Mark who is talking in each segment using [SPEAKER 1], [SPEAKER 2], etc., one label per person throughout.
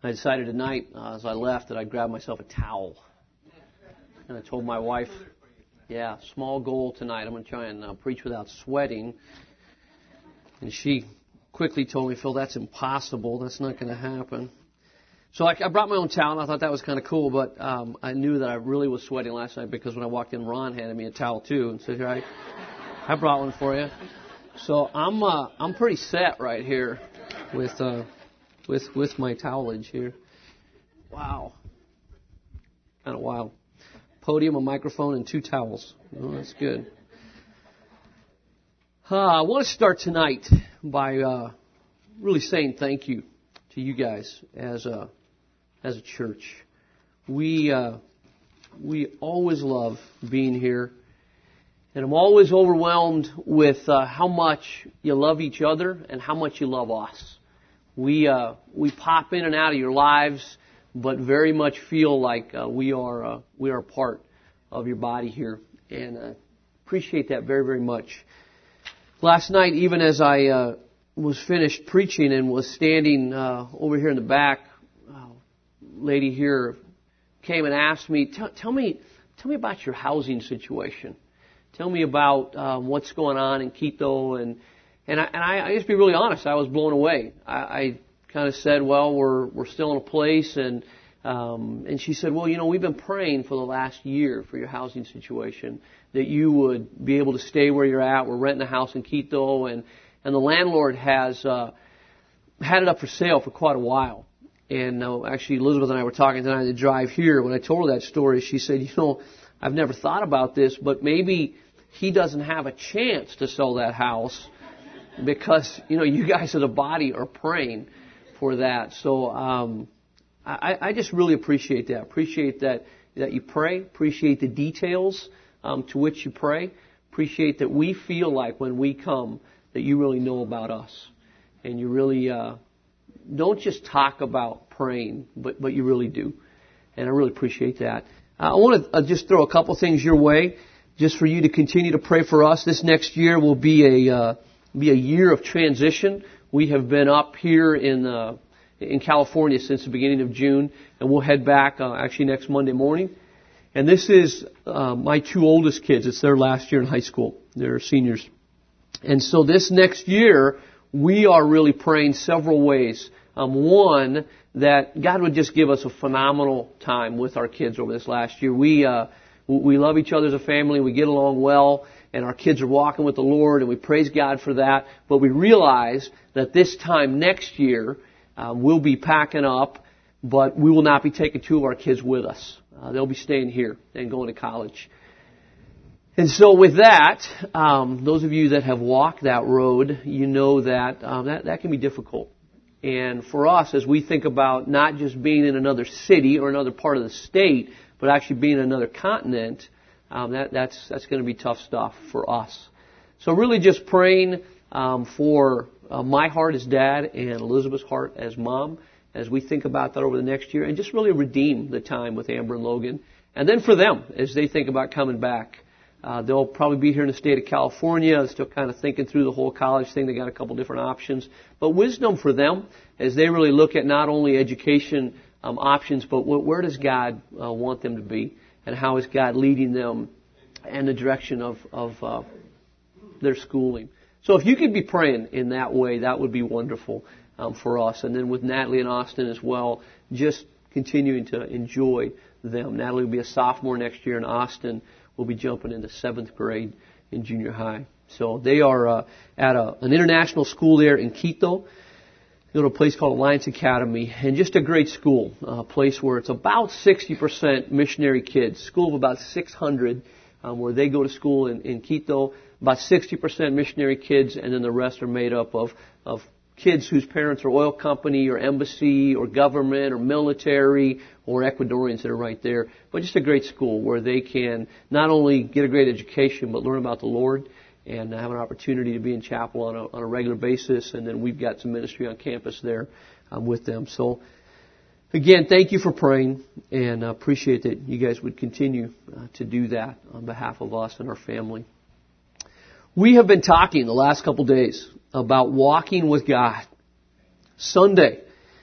[SPEAKER 1] I decided tonight, uh, as I left, that I'd grab myself a towel. And I told my wife, yeah, small goal tonight. I'm going to try and uh, preach without sweating. And she quickly told me, Phil, that's impossible. That's not going to happen. So I, I brought my own towel, and I thought that was kind of cool, but um, I knew that I really was sweating last night because when I walked in, Ron handed me a towel too, and said, "Here, I, I brought one for you." So I'm uh, I'm pretty set right here with uh, with with my towelage here. Wow, kind of wild. Podium, a microphone, and two towels. Oh, that's good. Uh, I want to start tonight by uh, really saying thank you to you guys as a as a church. We uh, we always love being here, and I'm always overwhelmed with uh, how much you love each other and how much you love us. We uh, we pop in and out of your lives, but very much feel like uh, we are uh, we are part of your body here, and uh, appreciate that very very much. Last night, even as I uh, was finished preaching and was standing uh, over here in the back, uh, lady here came and asked me, "Tell me, tell me about your housing situation. Tell me about what's going on in Quito." And and I, and I, I just be really honest, I was blown away. I, I kind of said, "Well, we're we're still in a place," and um, and she said, "Well, you know, we've been praying for the last year for your housing situation." that you would be able to stay where you're at. We're renting a house in Quito, and and the landlord has uh, had it up for sale for quite a while. And uh, actually, Elizabeth and I were talking tonight on the drive here. When I told her that story, she said, "You know, I've never thought about this, but maybe he doesn't have a chance to sell that house because you know you guys as a body are praying for that." So um, I, I just really appreciate that. Appreciate that that you pray. Appreciate the details um, to which you pray. Appreciate that we feel like when we come that you really know about us, and you really uh, don't just talk about praying, but but you really do, and I really appreciate that. Uh, I want to uh, just throw a couple things your way, just for you to continue to pray for us. This next year will be a uh, be a year of transition. We have been up here in uh, in California since the beginning of June, and we'll head back uh, actually next Monday morning. And this is uh, my two oldest kids. It's their last year in high school. They're seniors. And so this next year, we are really praying several ways. Um, one, that God would just give us a phenomenal time with our kids over this last year. We, uh, we love each other as a family. We get along well and our kids are walking with the Lord and we praise God for that. But we realize that this time next year, um, we'll be packing up, but we will not be taking two of our kids with us. Uh, they'll be staying here and going to college. And so with that, um, those of you that have walked that road, you know that, um, that that can be difficult. And for us, as we think about not just being in another city or another part of the state, but actually being in another continent, um, that, that's that's going to be tough stuff for us. So really, just praying um, for uh, my heart as dad and Elizabeth's heart as mom as we think about that over the next year and just really redeem the time with Amber and Logan. And then for them, as they think about coming back, uh, they'll probably be here in the state of California, still kind of thinking through the whole college thing. They got a couple different options, but wisdom for them as they really look at not only education um, options, but where does God uh, want them to be, and how is God leading them in the direction of of uh, their schooling. So if you could be praying in that way, that would be wonderful um, for us. And then with Natalie and Austin as well, just continuing to enjoy them. Natalie will be a sophomore next year, and Austin will be jumping into seventh grade in junior high. So they are uh, at a, an international school there in Quito. Go to a place called Alliance Academy, and just a great school, a place where it's about 60% missionary kids, school of about 600, um, where they go to school in, in Quito. About 60% missionary kids, and then the rest are made up of, of kids whose parents are oil company or embassy or government or military or Ecuadorians that are right there. But just a great school where they can not only get a great education but learn about the Lord and I have an opportunity to be in chapel on a, on a regular basis. And then we've got some ministry on campus there um, with them. So again, thank you for praying and I appreciate that you guys would continue uh, to do that on behalf of us and our family. We have been talking the last couple days about walking with God. Sunday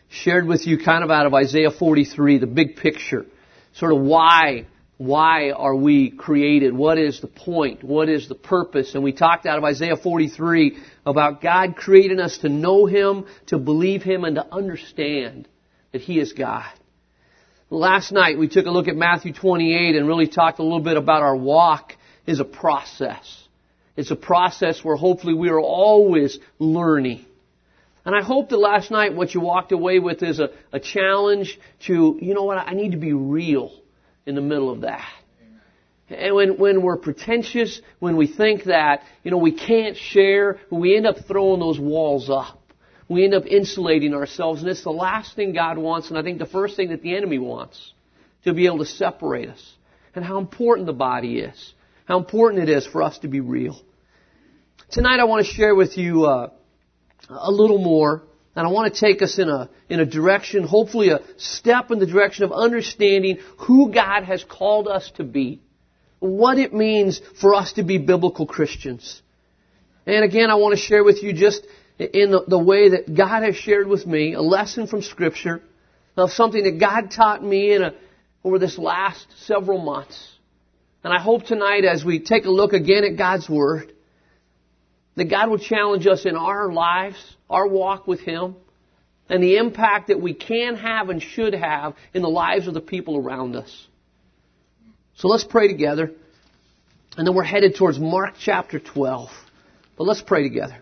[SPEAKER 1] shared with you kind of out of Isaiah 43, the big picture. Sort of why, why are we created? What is the point? What is the purpose? And we talked out of Isaiah 43 about God creating us to know Him, to believe Him, and to understand that He is God. Last night we took a look at Matthew 28 and really talked a little bit about our walk is a process. It's a process where hopefully we are always learning. And I hope that last night what you walked away with is a, a challenge to, you know what, I need to be real in the middle of that. And when, when we're pretentious, when we think that, you know, we can't share, we end up throwing those walls up. We end up insulating ourselves, and it's the last thing God wants, and I think the first thing that the enemy wants, to be able to separate us. And how important the body is. How important it is for us to be real. Tonight I want to share with you uh, a little more, and I want to take us in a in a direction, hopefully a step in the direction of understanding who God has called us to be, what it means for us to be biblical Christians. And again, I want to share with you just in the, the way that God has shared with me a lesson from Scripture of something that God taught me in a, over this last several months. And I hope tonight as we take a look again at God's Word, that God will challenge us in our lives, our walk with Him, and the impact that we can have and should have in the lives of the people around us. So let's pray together, and then we're headed towards Mark chapter 12. But let's pray together.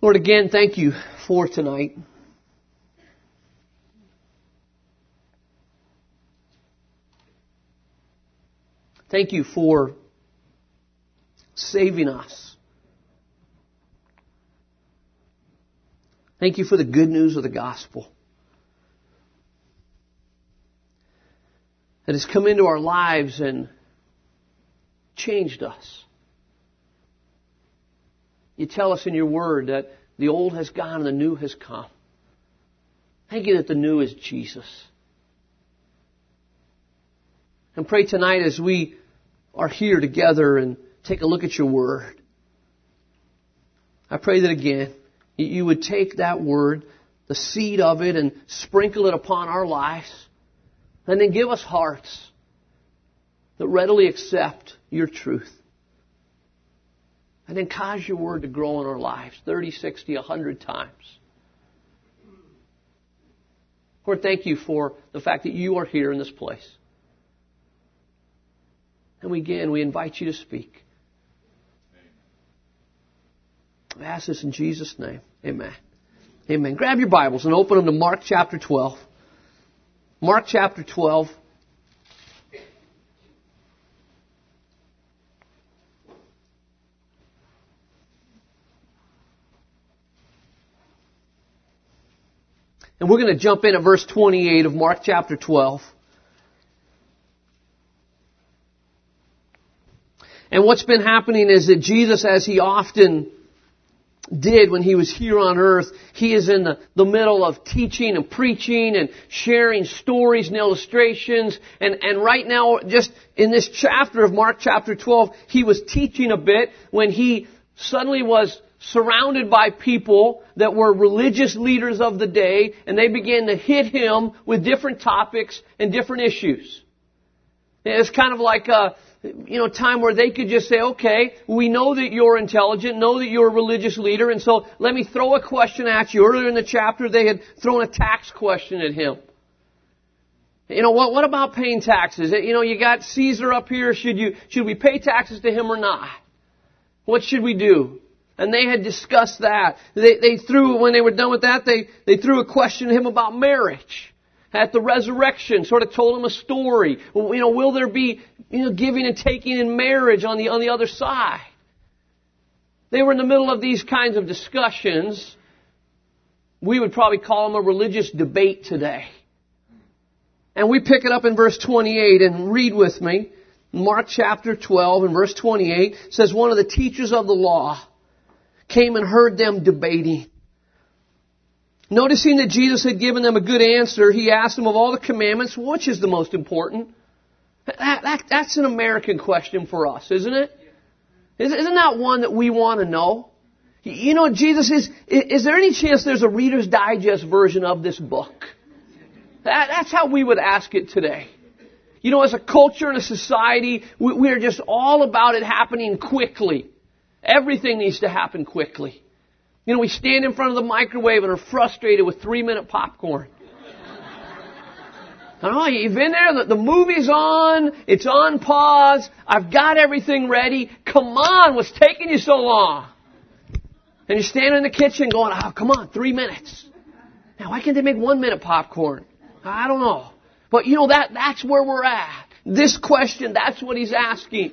[SPEAKER 1] Lord, again, thank you for tonight. Thank you for saving us. Thank you for the good news of the gospel that has come into our lives and changed us. You tell us in your word that the old has gone and the new has come. Thank you that the new is Jesus. And pray tonight as we are here together and take a look at your word. I pray that again, you would take that word, the seed of it, and sprinkle it upon our lives. And then give us hearts that readily accept your truth. And then cause your word to grow in our lives 30, 60, 100 times. Lord, thank you for the fact that you are here in this place. And again, we invite you to speak. I ask this in Jesus' name. Amen. Amen. Grab your Bibles and open them to Mark chapter 12. Mark chapter 12. And we're going to jump in at verse 28 of Mark chapter 12. And what's been happening is that Jesus, as he often did when he was here on earth, he is in the, the middle of teaching and preaching and sharing stories and illustrations. And, and right now, just in this chapter of Mark chapter 12, he was teaching a bit when he suddenly was surrounded by people that were religious leaders of the day and they began to hit him with different topics and different issues. It's kind of like a, you know, time where they could just say, okay, we know that you're intelligent, know that you're a religious leader, and so let me throw a question at you. Earlier in the chapter, they had thrown a tax question at him. You know, what, what about paying taxes? You know, you got Caesar up here, should you, should we pay taxes to him or not? What should we do? And they had discussed that. They, they threw, when they were done with that, they, they threw a question to him about marriage at the resurrection, sort of told him a story. You know, will there be, you know, giving and taking in marriage on the, on the other side? They were in the middle of these kinds of discussions. We would probably call them a religious debate today. And we pick it up in verse 28 and read with me. Mark chapter 12 and verse 28 says one of the teachers of the law came and heard them debating. Noticing that Jesus had given them a good answer, he asked them of all the commandments, which is the most important? That, that, that's an American question for us, isn't it? Isn't that one that we want to know? You know, Jesus is, is there any chance there's a Reader's Digest version of this book? That, that's how we would ask it today. You know, as a culture and a society, we, we are just all about it happening quickly. Everything needs to happen quickly. You know, we stand in front of the microwave and are frustrated with three minute popcorn. Oh, you've been there, the, the movie's on, it's on pause, I've got everything ready, come on, what's taking you so long? And you're standing in the kitchen going, oh, come on, three minutes. Now, why can't they make one minute popcorn? I don't know. But you know, that, that's where we're at. This question, that's what he's asking.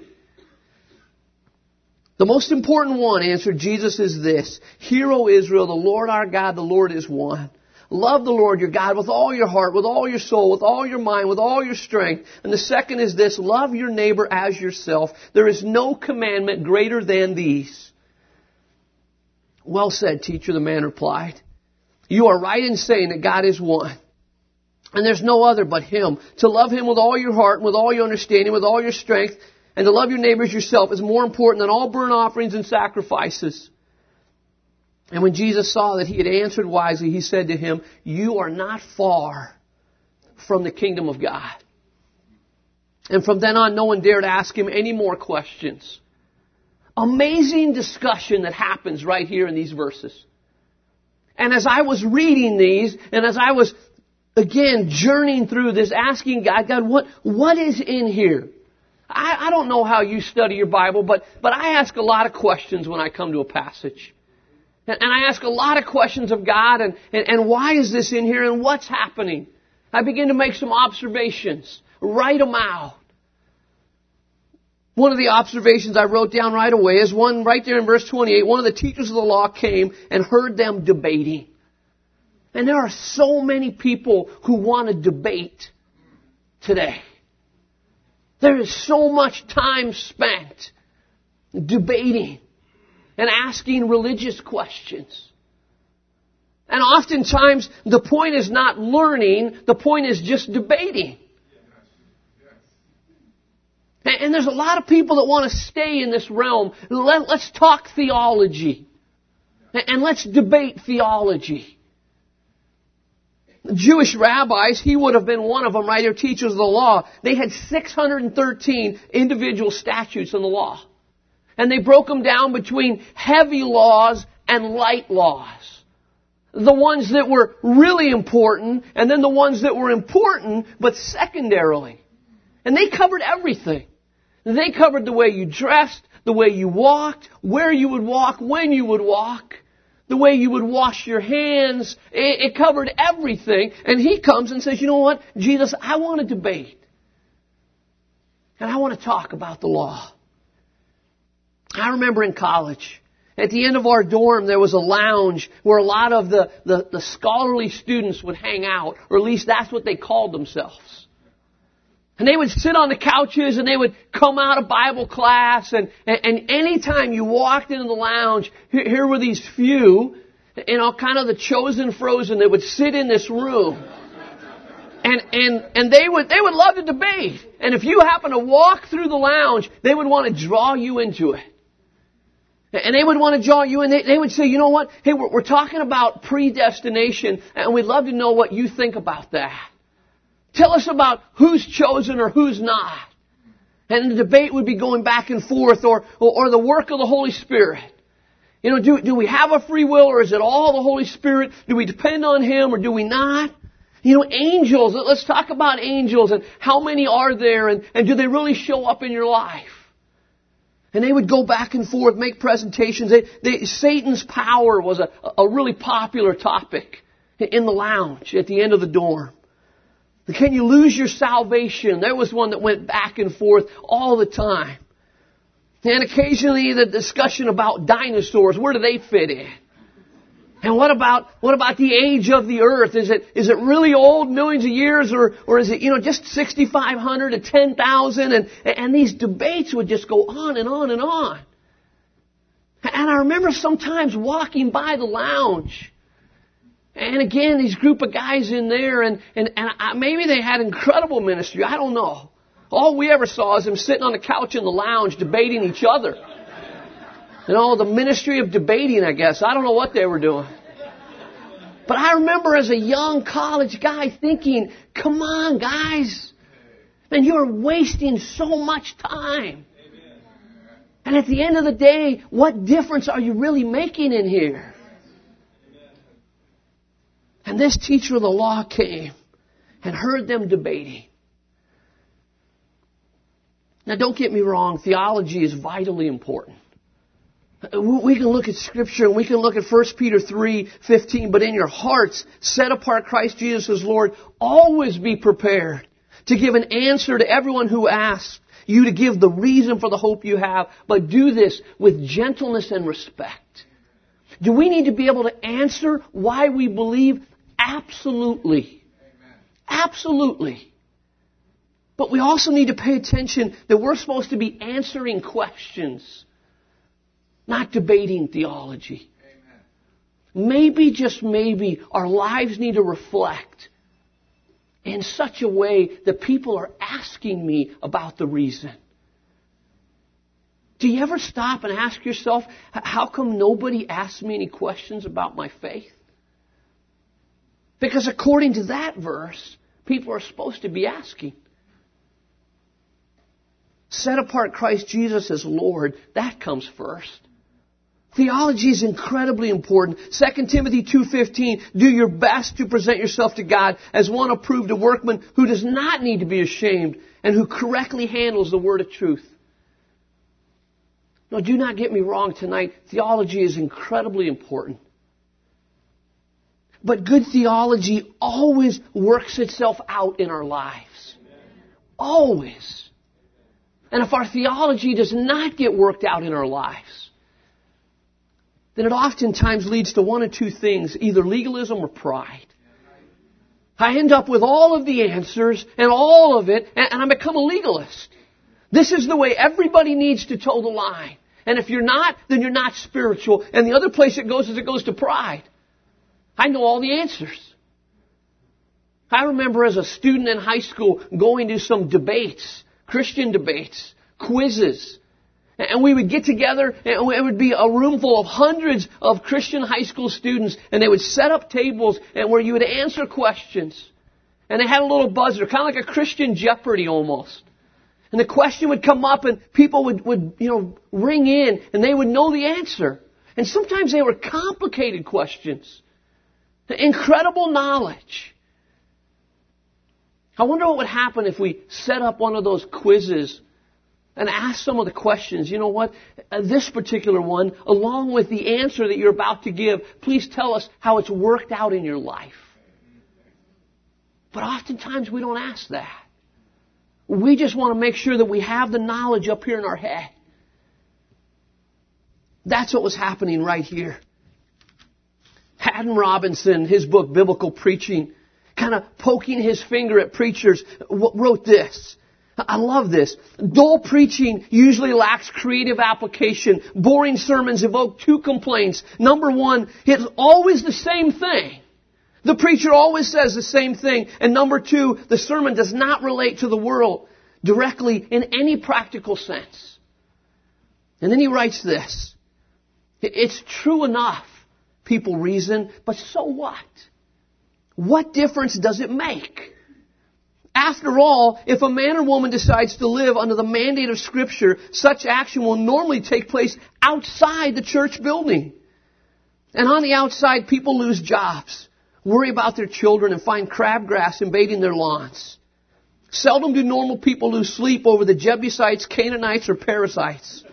[SPEAKER 1] The most important one, answered Jesus, is this. Hear, O Israel, the Lord our God, the Lord is one. Love the Lord your God with all your heart, with all your soul, with all your mind, with all your strength. And the second is this, love your neighbor as yourself. There is no commandment greater than these. Well said, teacher, the man replied. You are right in saying that God is one. And there's no other but Him. To love Him with all your heart, with all your understanding, with all your strength, and to love your neighbors yourself is more important than all burnt offerings and sacrifices. And when Jesus saw that he had answered wisely, he said to him, You are not far from the kingdom of God. And from then on, no one dared ask him any more questions. Amazing discussion that happens right here in these verses. And as I was reading these, and as I was again journeying through this, asking God, God, what, what is in here? I, I don't know how you study your Bible, but, but I ask a lot of questions when I come to a passage. And, I ask a lot of questions of God and, and, and why is this in here and what's happening? I begin to make some observations, write them out. One of the observations I wrote down right away is one right there in verse 28. One of the teachers of the law came and heard them debating. And there are so many people who want to debate today. There is so much time spent debating and asking religious questions. And oftentimes, the point is not learning, the point is just debating. And there's a lot of people that want to stay in this realm. Let, us talk theology. And let's debate theology. Jewish rabbis, he would have been one of them, right? They're teachers of the law. They had 613 individual statutes in the law. And they broke them down between heavy laws and light laws. The ones that were really important, and then the ones that were important, but secondarily. And they covered everything. They covered the way you dressed, the way you walked, where you would walk, when you would walk, the way you would wash your hands. It, it covered everything. And he comes and says, you know what, Jesus, I want to debate. And I want to talk about the law. I remember in college, at the end of our dorm, there was a lounge where a lot of the, the, the, scholarly students would hang out, or at least that's what they called themselves. And they would sit on the couches and they would come out of Bible class and, and, and anytime you walked into the lounge, here, here were these few, you know, kind of the chosen frozen that would sit in this room. And, and, and they would, they would love to debate. And if you happen to walk through the lounge, they would want to draw you into it. And they would want to draw you in. They, they would say, you know what? Hey, we're, we're talking about predestination, and we'd love to know what you think about that. Tell us about who's chosen or who's not. And the debate would be going back and forth, or, or, or the work of the Holy Spirit. You know, do, do we have a free will, or is it all the Holy Spirit? Do we depend on Him, or do we not? You know, angels, let's talk about angels and how many are there and, and do they really show up in your life? And they would go back and forth, make presentations. They, they, Satan's power was a, a really popular topic in the lounge at the end of the dorm. Can you lose your salvation? There was one that went back and forth all the time. And occasionally the discussion about dinosaurs, where do they fit in? And what about, what about the age of the earth? Is it, is it really old, millions of years, or, or is it, you know, just 6,500 to 10,000? And, and these debates would just go on and on and on. And I remember sometimes walking by the lounge. And again, these group of guys in there, and, and, and I, maybe they had incredible ministry. I don't know. All we ever saw is them sitting on the couch in the lounge debating each other. You know, the ministry of debating, I guess. I don't know what they were doing. But I remember as a young college guy thinking, come on guys. Man, you're wasting so much time. And at the end of the day, what difference are you really making in here? And this teacher of the law came and heard them debating. Now don't get me wrong, theology is vitally important. We can look at scripture and we can look at 1 Peter 3, 15, but in your hearts, set apart Christ Jesus as Lord, always be prepared to give an answer to everyone who asks you to give the reason for the hope you have, but do this with gentleness and respect. Do we need to be able to answer why we believe? Absolutely. Absolutely. But we also need to pay attention that we're supposed to be answering questions, not debating theology. Amen. Maybe, just maybe, our lives need to reflect in such a way that people are asking me about the reason. Do you ever stop and ask yourself, how come nobody asks me any questions about my faith? Because according to that verse, people are supposed to be asking set apart Christ Jesus as Lord, that comes first. Theology is incredibly important. 2 Timothy 2.15, do your best to present yourself to God as one approved, a workman who does not need to be ashamed and who correctly handles the word of truth. Now do not get me wrong tonight. Theology is incredibly important. But good theology always works itself out in our lives. Always. And if our theology does not get worked out in our lives, then it oftentimes leads to one of two things, either legalism or pride. I end up with all of the answers and all of it, and, I become a legalist. This is the way everybody needs to toe the line. And if you're not, then you're not spiritual. And the other place it goes is it goes to pride. I know all the answers. I remember as a student in high school going to some debates Christian debates, quizzes. And we would get together and it would be a room full of hundreds of Christian high school students and they would set up tables and where you would answer questions. And they had a little buzzer, kind of like a Christian Jeopardy almost. And the question would come up and people would, would, you know, ring in and they would know the answer. And sometimes they were complicated questions. Incredible knowledge. I wonder what would happen if we set up one of those quizzes and ask some of the questions. You know what? Uh, this particular one, along with the answer that you're about to give, please tell us how it's worked out in your life. But oftentimes we don't ask that. We just want to make sure that we have the knowledge up here in our head. That's what was happening right here. Haddon Robinson, his book, Biblical Preaching, kind of poking his finger at preachers, wrote this. I love this. Dull preaching usually lacks creative application. Boring sermons evoke two complaints. Number one, it's always the same thing. The preacher always says the same thing. And number two, the sermon does not relate to the world directly in any practical sense. And then he writes this. It's true enough, people reason, but so what? What difference does it make? After all, if a man or woman decides to live under the mandate of Scripture, such action will normally take place outside the church building. And on the outside, people lose jobs, worry about their children, and find crabgrass invading their lawns. Seldom do normal people lose sleep over the Jebusites, Canaanites, or Perizzites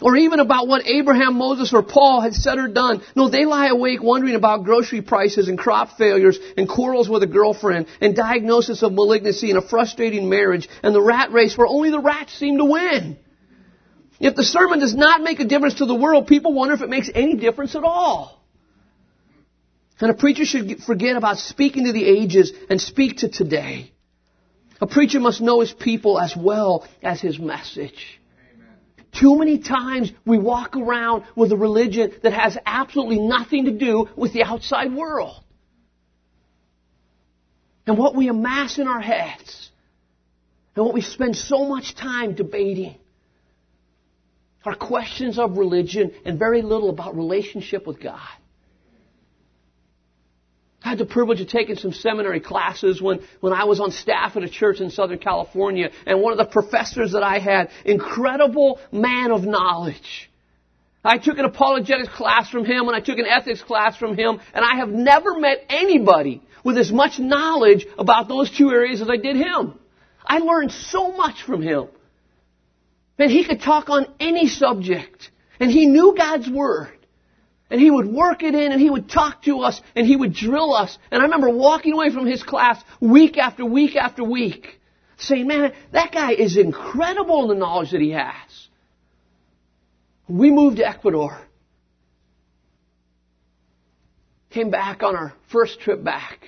[SPEAKER 1] or even about what Abraham, Moses, or Paul had said or done. No, they lie awake wondering about grocery prices and crop failures and quarrels with a girlfriend and diagnosis of malignancy and a frustrating marriage and the rat race where only the rats seem to win. If the sermon does not make a difference to the world, people wonder if it makes any difference at all. And a preacher should forget about speaking to the ages and speak to today. A preacher must know his people as well as his message. Too many times we walk around with a religion that has absolutely nothing to do with the outside world. And what we amass in our heads, and what we spend so much time debating, are questions of religion and very little about relationship with God. I had the privilege of taking some seminary classes when, when I was on staff at a church in Southern California, and one of the professors that I had, incredible man of knowledge. I took an apologetics class from him and I took an ethics class from him, and I have never met anybody with as much knowledge about those two areas as I did him. I learned so much from him. And he could talk on any subject. And he knew God's Word. And he would work it in and he would talk to us and he would drill us. And I remember walking away from his class week after week after week saying, man, that guy is incredible in the knowledge that he has. We moved to Ecuador. Came back on our first trip back.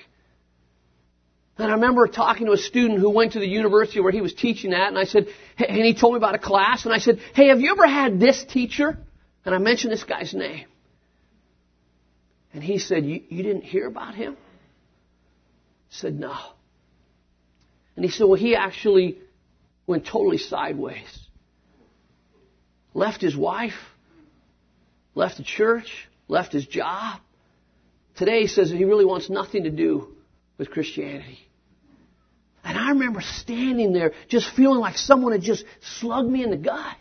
[SPEAKER 1] And I remember talking to a student who went to the university where he was teaching at, and I said, and he told me about a class, and I said, hey, have you ever had this teacher? And I mentioned this guy's name. And he said, You, you didn't hear about him? I said, No. And he said, Well, he actually went totally sideways. Left his wife, left the church, left his job. Today he says that he really wants nothing to do with Christianity. And I remember standing there just feeling like someone had just slugged me in the gut.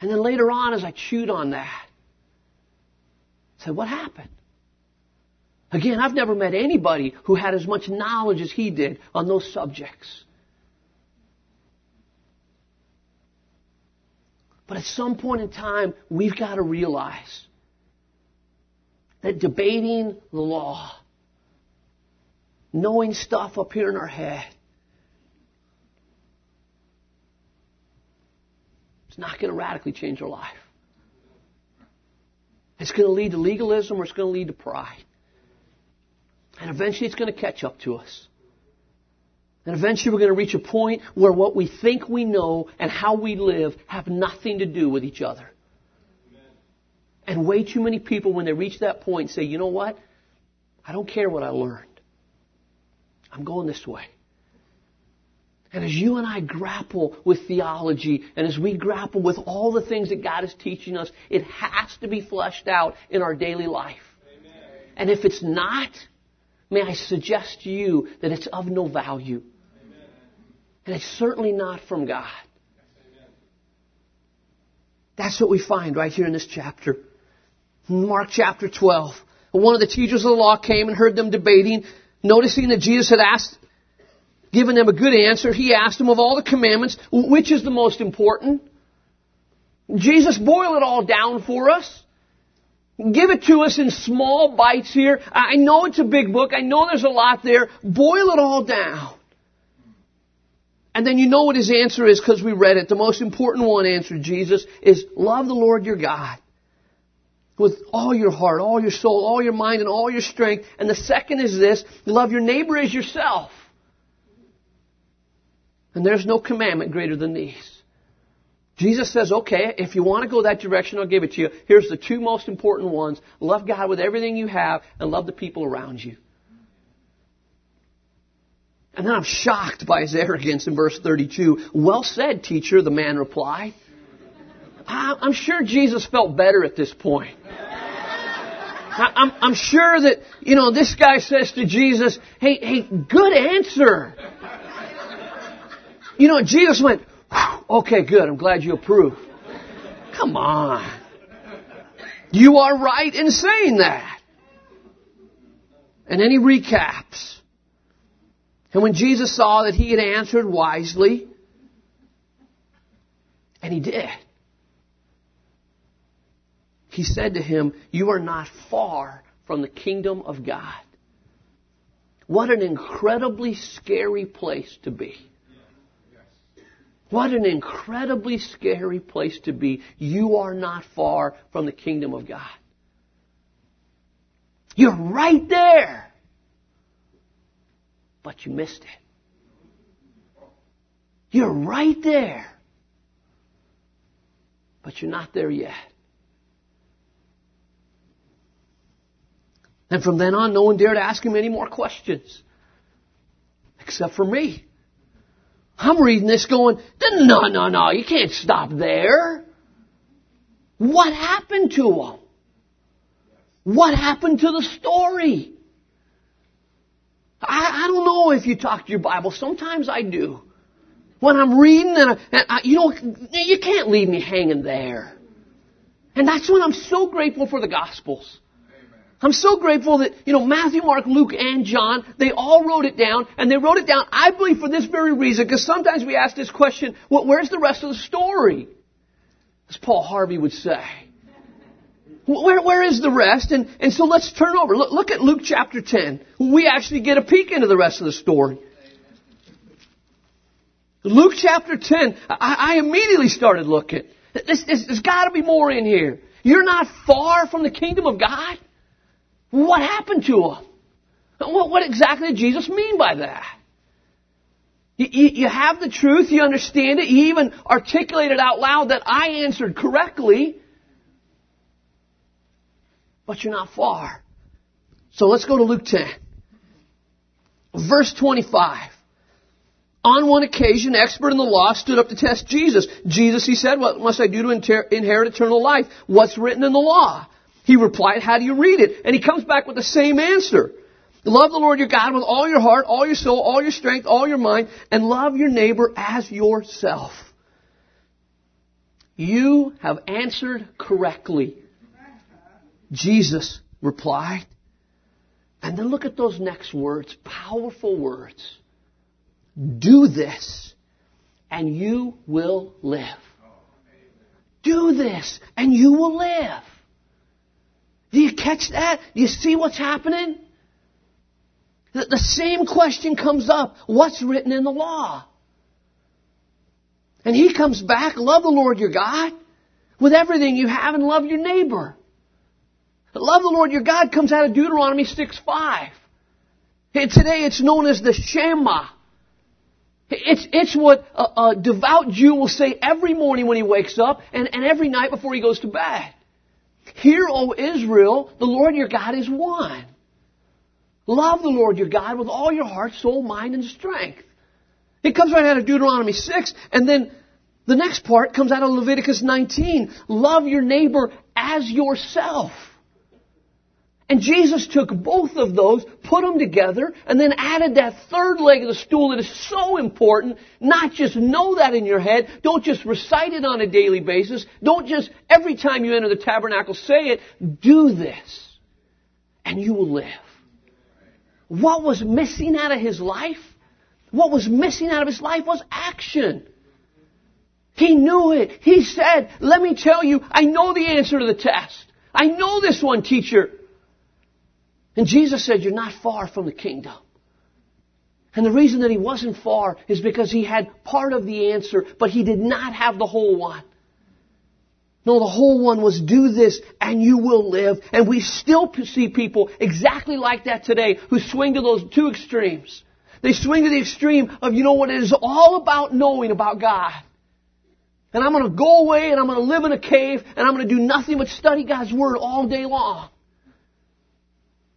[SPEAKER 1] And then later on, as I chewed on that, said, What happened? Again, I've never met anybody who had as much knowledge as he did on those subjects. But at some point in time, we've got to realize that debating the law, knowing stuff up here in our head, it's not going to radically change our life. It's going to lead to legalism or it's going to lead to pride. And eventually it's going to catch up to us. And eventually we're going to reach a point where what we think we know and how we live have nothing to do with each other. And way too many people, when they reach that point, say, you know what? I don't care what I learned. I'm going this way. And as you and I grapple with theology, and as we grapple with all the things that God is teaching us, it has to be fleshed out in our daily life. Amen. And if it's not, may I suggest to you that it's of no value. Amen. And it's certainly not from God. Amen. That's what we find right here in this chapter. Mark chapter 12. One of the teachers of the law came and heard them debating, noticing that Jesus had asked given them a good answer, he asked them of all the commandments, which is the most important? Jesus boil it all down for us. Give it to us in small bites here. I know it's a big book. I know there's a lot there. Boil it all down. And then you know what his answer is because we read it. The most important one answered Jesus is love the Lord your God with all your heart, all your soul, all your mind, and all your strength. And the second is this, love your neighbor as yourself. And there's no commandment greater than these. Jesus says, okay, if you want to go that direction, I'll give it to you. Here's the two most important ones. Love God with everything you have and love the people around you. And then I'm shocked by his arrogance in verse 32. Well said, teacher, the man replied. I'm sure Jesus felt better at this point. I'm, I'm sure that, you know, this guy says to Jesus, hey, hey, good answer. You know, Jesus went, okay, good, I'm glad you approve. Come on. You are right in saying that. And then he recaps. And when Jesus saw that he had answered wisely, and he did, he said to him, You are not far from the kingdom of God. What an incredibly scary place to be. What an incredibly scary place to be. You are not far from the kingdom of God. You're right there. But you missed it. You're right there. But you're not there yet. And from then on, no one dared ask him any more questions. Except for me. I'm reading this going, no, no, no, you can't stop there. What happened to them? What happened to the story? I, I don't know if you talk to your Bible. Sometimes I do. When I'm reading and, I, and I, you know, you can't leave me hanging there. And that's when I'm so grateful for the Gospels. I'm so grateful that, you know, Matthew, Mark, Luke, and John, they all wrote it down, and they wrote it down, I believe, for this very reason, because sometimes we ask this question, well, where's the rest of the story? As Paul Harvey would say. Where, where is the rest? And, and so let's turn over. Look, look at Luke chapter 10. We actually get a peek into the rest of the story. Luke chapter 10, I, I immediately started looking. There's, there's got to be more in here. You're not far from the kingdom of God. What happened to him? What, what exactly did Jesus mean by that? You, you, have the truth, you understand it, you even articulated out loud that I answered correctly, but you're not far. So let's go to Luke 10. Verse 25. On one occasion, an expert in the law stood up to test Jesus. Jesus, he said, what must I do to inherit eternal life? What's written in the law? He replied, how do you read it? And he comes back with the same answer. Love the Lord your God with all your heart, all your soul, all your strength, all your mind, and love your neighbor as yourself. You have answered correctly. Jesus replied. And then look at those next words, powerful words. Do this and you will live. Do this and you will live. Do you catch that? Do you see what's happening? The, same question comes up. What's written in the law? And he comes back, love the Lord your God with everything you have and love your neighbor. Love the Lord your God comes out of Deuteronomy 6 5. And today it's known as the Shema. It's, it's what a, a, devout Jew will say every morning when he wakes up and, and every night before he goes to bed. Hear, O Israel, the Lord your God is one. Love the Lord your God with all your heart, soul, mind, and strength. It comes right out of Deuteronomy 6, and then the next part comes out of Leviticus 19. Love your neighbor as yourself. And Jesus took both of those, put them together, and then added that third leg of the stool that is so important. Not just know that in your head. Don't just recite it on a daily basis. Don't just every time you enter the tabernacle say it. Do this. And you will live. What was missing out of his life? What was missing out of his life was action. He knew it. He said, let me tell you, I know the answer to the test. I know this one, teacher. And Jesus said, You're not far from the kingdom. And the reason that he wasn't far is because he had part of the answer, but he did not have the whole one. No, the whole one was do this and you will live. And we still see people exactly like that today who swing to those two extremes. They swing to the extreme of, you know what, it is all about knowing about God. And I'm going to go away and I'm going to live in a cave and I'm going to do nothing but study God's Word all day long.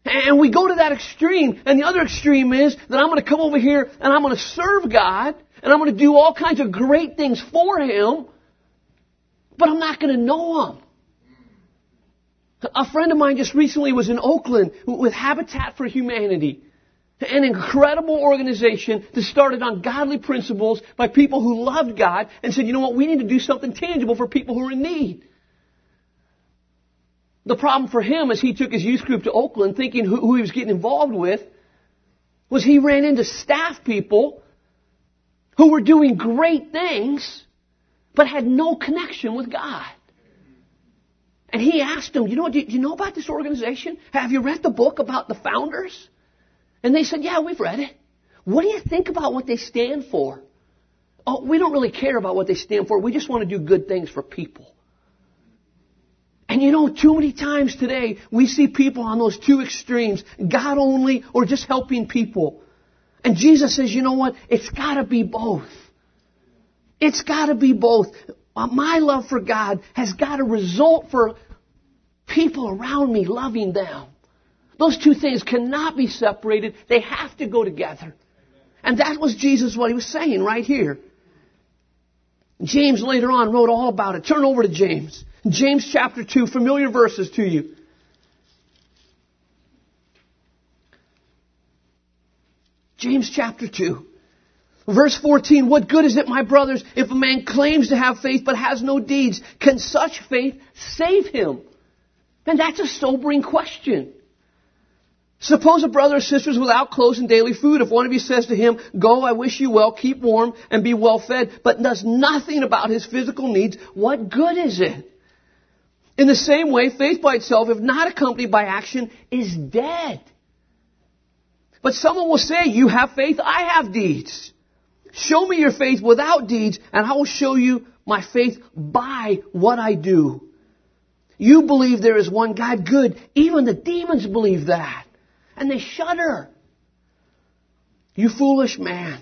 [SPEAKER 1] And we go to that extreme. And the other extreme is that I'm going to come over here and I'm going to serve God and I'm going to do all kinds of great things for Him, but I'm not going to know Him. A friend of mine just recently was in Oakland with Habitat for Humanity. An incredible organization that started on godly principles by people who loved God and said, you know what, we need to do something tangible for people who are in need. The problem for him as he took his youth group to Oakland thinking who, who he was getting involved with was he ran into staff people who were doing great things but had no connection with God. And he asked them, you know, do you know about this organization? Have you read the book about the founders? And they said, yeah, we've read it. What do you think about what they stand for? Oh, we don't really care about what they stand for. We just want to do good things for people. And you know, too many times today, we see people on those two extremes, God only or just helping people. And Jesus says, you know what? It's gotta be both. It's gotta be both. Uh, my love for God has gotta result for people around me loving them. Those two things cannot be separated. They have to go together. And that was Jesus what he was saying right here. James later on wrote all about it. Turn over to James. James chapter 2, familiar verses to you. James chapter 2. Verse 14, what good is it, my brothers, if a man claims to have faith but has no deeds? Can such faith save him? And that's a sobering question. Suppose a brother or sister is without clothes and daily food. If one of you says to him, Go, I wish you well, keep warm, and be well fed, but does nothing about his physical needs, what good is it? In the same way, faith by itself, if not accompanied by action, is dead. But someone will say, You have faith, I have deeds. Show me your faith without deeds, and I will show you my faith by what I do. You believe there is one God, good. Even the demons believe that and they shudder. You foolish man.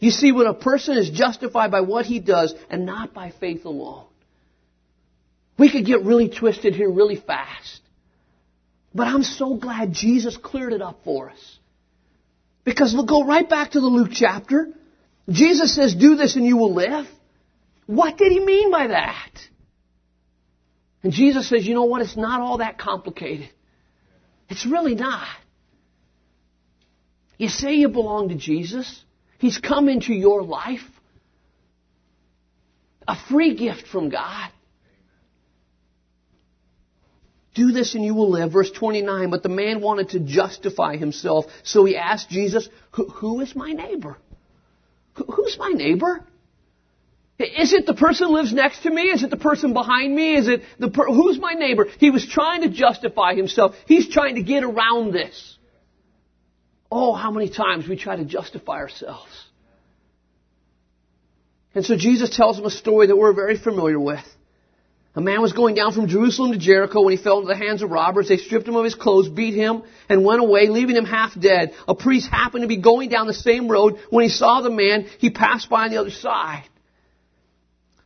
[SPEAKER 1] You see, when a person is justified by what he does and not by faith alone, we could get really twisted here really fast. But I'm so glad Jesus cleared it up for us. Because we'll go right back to the Luke chapter. Jesus says, do this and you will live. What did he mean by that? And Jesus says, you know what? It's not all that complicated. It's really not. You say you belong to Jesus. He's come into your life. A free gift from God. Do this and you will live. Verse 29, but the man wanted to justify himself, so he asked Jesus, who is my neighbor? Who's my neighbor? Is it the person who lives next to me? Is it the person behind me? Is it the per- who's my neighbor? He was trying to justify himself. He's trying to get around this. Oh, how many times we try to justify ourselves. And so Jesus tells him a story that we're very familiar with. A man was going down from Jerusalem to Jericho when he fell into the hands of robbers. They stripped him of his clothes, beat him, and went away, leaving him half dead. A priest happened to be going down the same road. When he saw the man, he passed by on the other side.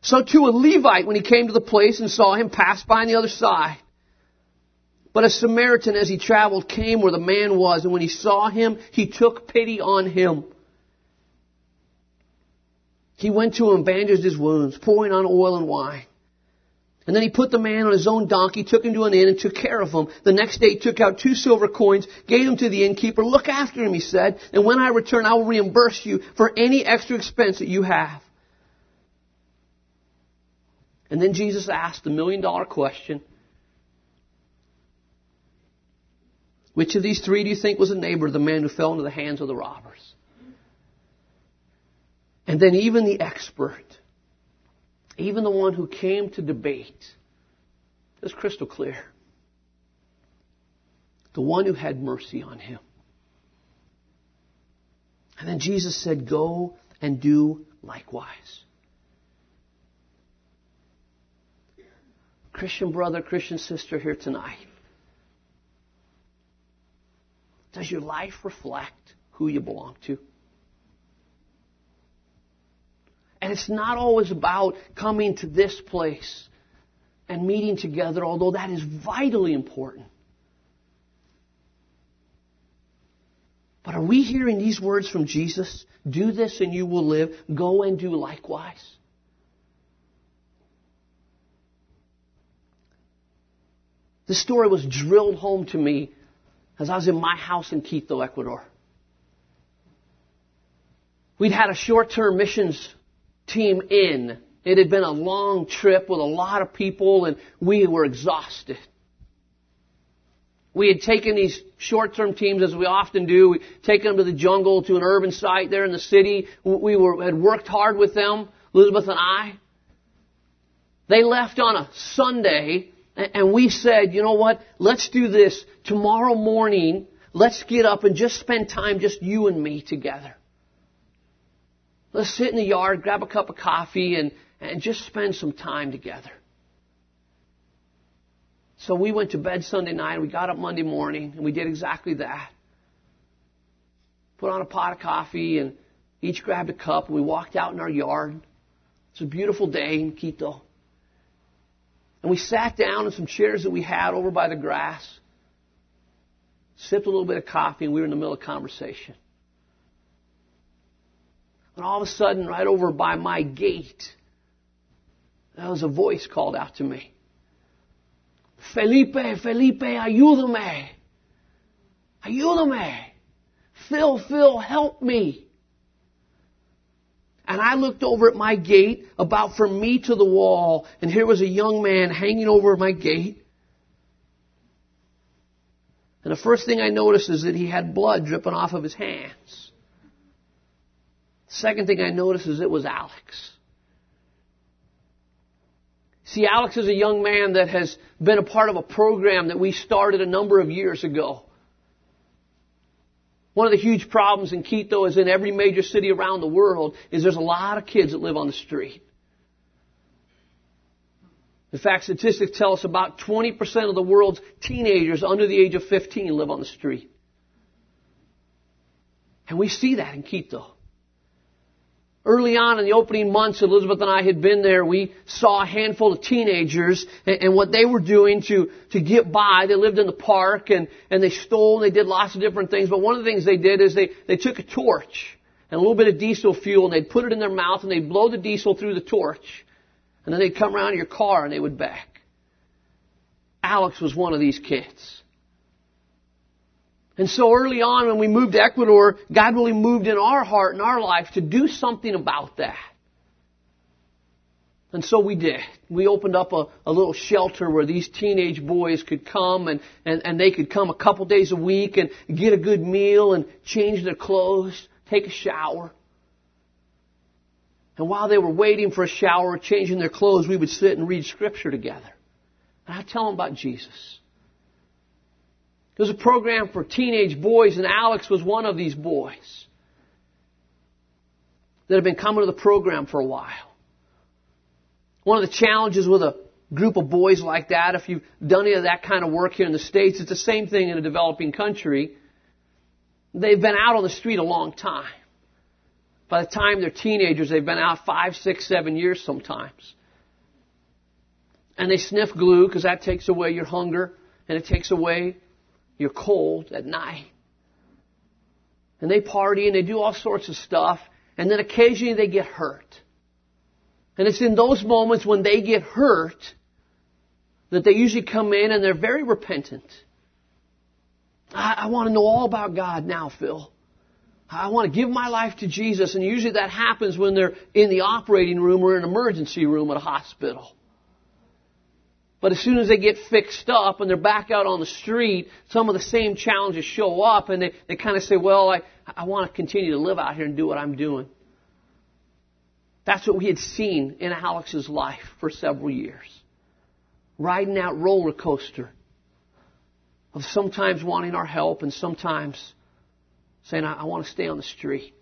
[SPEAKER 1] So too a Levite, when he came to the place and saw him, passed by on the other side. But a Samaritan, as he traveled, came where the man was, and when he saw him, he took pity on him. He went to him, bandaged his wounds, pouring on oil and wine. And then he put the man on his own donkey, took him to an inn, and took care of him. The next day he took out two silver coins, gave them to the innkeeper. Look after him, he said, and when I return, I will reimburse you for any extra expense that you have. And then Jesus asked the million dollar question Which of these three do you think was a neighbor of the man who fell into the hands of the robbers? And then even the expert, even the one who came to debate, is crystal clear. The one who had mercy on him. And then Jesus said, Go and do likewise. Christian brother, Christian sister here tonight. Does your life reflect who you belong to? And it's not always about coming to this place and meeting together, although that is vitally important. But are we hearing these words from Jesus? Do this and you will live. Go and do likewise. This story was drilled home to me as I was in my house in Quito, Ecuador. We'd had a short-term missions team in. It had been a long trip with a lot of people and we were exhausted. We had taken these short-term teams as we often do. We taken them to the jungle, to an urban site there in the city. We were, had worked hard with them, Elizabeth and I. They left on a Sunday and we said, you know what? Let's do this. Tomorrow morning, let's get up and just spend time, just you and me together. Let's sit in the yard, grab a cup of coffee, and, and just spend some time together. So we went to bed Sunday night, we got up Monday morning, and we did exactly that. Put on a pot of coffee, and each grabbed a cup, and we walked out in our yard. It's a beautiful day in Quito. And we sat down in some chairs that we had over by the grass, sipped a little bit of coffee, and we were in the middle of conversation. And all of a sudden, right over by my gate, there was a voice called out to me. Felipe, Felipe, ayúdame. Ayúdame. Phil, Phil, help me. And I looked over at my gate, about from me to the wall, and here was a young man hanging over my gate. And the first thing I noticed is that he had blood dripping off of his hands. Second thing I noticed is it was Alex. See, Alex is a young man that has been a part of a program that we started a number of years ago. One of the huge problems in Quito is in every major city around the world is there's a lot of kids that live on the street. In fact, statistics tell us about 20% of the world's teenagers under the age of 15 live on the street. And we see that in Quito. Early on in the opening months, Elizabeth and I had been there. We saw a handful of teenagers and, and, what they were doing to, to get by. They lived in the park and, and they stole and they did lots of different things. But one of the things they did is they, they took a torch and a little bit of diesel fuel and they'd put it in their mouth and they'd blow the diesel through the torch. And then they'd come around your car and they would back. Alex was one of these kids. And so early on when we moved to Ecuador, God really moved in our heart and our life to do something about that. And so we did. We opened up a, a little shelter where these teenage boys could come and, and, and they could come a couple days a week and get a good meal and change their clothes, take a shower. And while they were waiting for a shower, changing their clothes, we would sit and read scripture together. And I'd tell them about Jesus. Was a program for teenage boys, and Alex was one of these boys that had been coming to the program for a while. One of the challenges with a group of boys like that, if you've done any of that kind of work here in the States, it's the same thing in a developing country. They've been out on the street a long time. By the time they're teenagers, they've been out five, six, seven years sometimes. And they sniff glue because that takes away your hunger and it takes away you're cold at night. And they party and they do all sorts of stuff. And then occasionally they get hurt. And it's in those moments when they get hurt that they usually come in and they're very repentant. I, I want to know all about God now, Phil. I want to give my life to Jesus. And usually that happens when they're in the operating room or in an emergency room at a hospital. But as soon as they get fixed up and they're back out on the street, some of the same challenges show up and they, they kind of say, well, I, I want to continue to live out here and do what I'm doing. That's what we had seen in Alex's life for several years. Riding that roller coaster of sometimes wanting our help and sometimes saying, I, I want to stay on the street.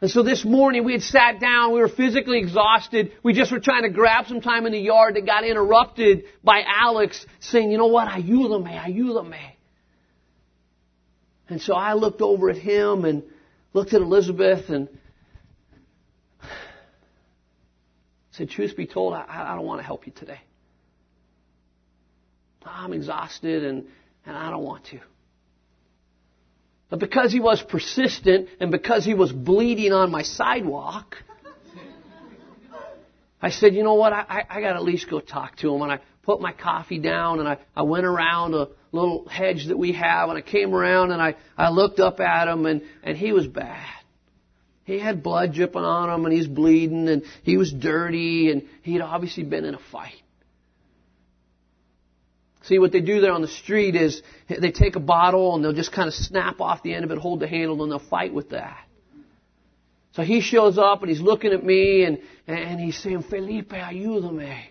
[SPEAKER 1] And so this morning we had sat down, we were physically exhausted, we just were trying to grab some time in the yard that got interrupted by Alex saying, you know what, ayúdame, ayúdame. And so I looked over at him and looked at Elizabeth and said, truth be told, I, I don't want to help you today. I'm exhausted and, and I don't want to. But because he was persistent and because he was bleeding on my sidewalk, I said, you know what, I, I, I got to at least go talk to him. And I put my coffee down and I, I went around a little hedge that we have and I came around and I, I looked up at him and, and he was bad. He had blood dripping on him and he's bleeding and he was dirty and he'd obviously been in a fight. See, what they do there on the street is they take a bottle and they'll just kind of snap off the end of it, hold the handle, and they'll fight with that. So he shows up and he's looking at me and, and he's saying, Felipe, ayúdame.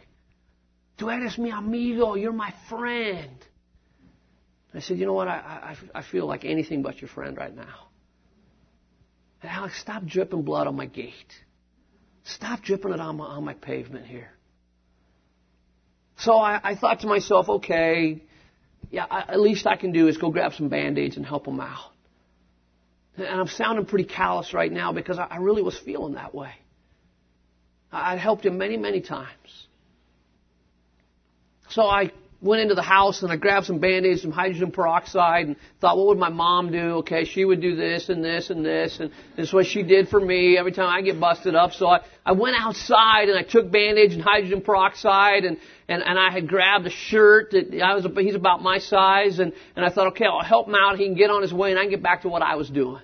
[SPEAKER 1] Tú eres mi amigo. You're my friend. I said, you know what? I, I, I feel like anything but your friend right now. And Alex, stop dripping blood on my gate. Stop dripping it on my, on my pavement here. So I, I thought to myself, okay, yeah, I, at least I can do is go grab some band-aids and help him out. And I'm sounding pretty callous right now because I, I really was feeling that way. I, I'd helped him many, many times. So I went into the house and I grabbed some band-aids, some hydrogen peroxide, and thought, what would my mom do? Okay, she would do this and this and this, and this is what she did for me every time I get busted up. So I, I went outside and I took band-aids and hydrogen peroxide, and, and, and I had grabbed a shirt that I was, he's about my size, and, and I thought, okay, I'll help him out. He can get on his way, and I can get back to what I was doing.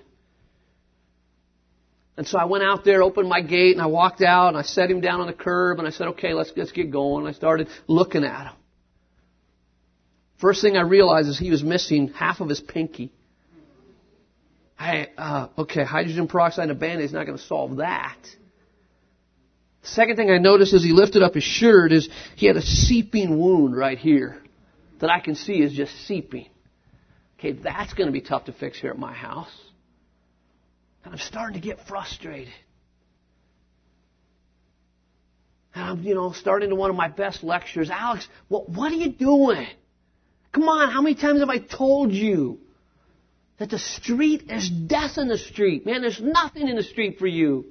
[SPEAKER 1] And so I went out there, opened my gate, and I walked out, and I set him down on the curb, and I said, okay, let's, let's get going. I started looking at him. First thing I realized is he was missing half of his pinky. Uh, okay, hydrogen peroxide and a band-aid is not going to solve that. Second thing I noticed as he lifted up his shirt is he had a seeping wound right here that I can see is just seeping. Okay, that's going to be tough to fix here at my house. And I'm starting to get frustrated. And I'm, you know, starting to one of my best lectures. Alex, what, what are you doing? Come on, how many times have I told you that the street is death in the street? Man, there's nothing in the street for you.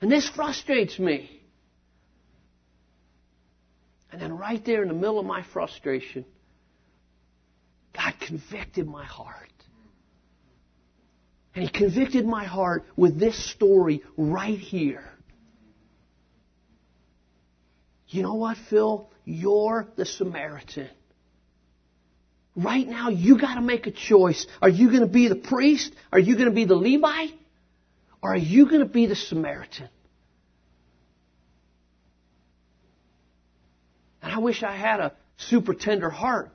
[SPEAKER 1] And this frustrates me. And then right there in the middle of my frustration, God convicted my heart. And He convicted my heart with this story right here. You know what, Phil? You're the Samaritan. Right now, you got to make a choice. Are you going to be the priest? Are you going to be the Levite? Or are you going to be the Samaritan? And I wish I had a super tender heart.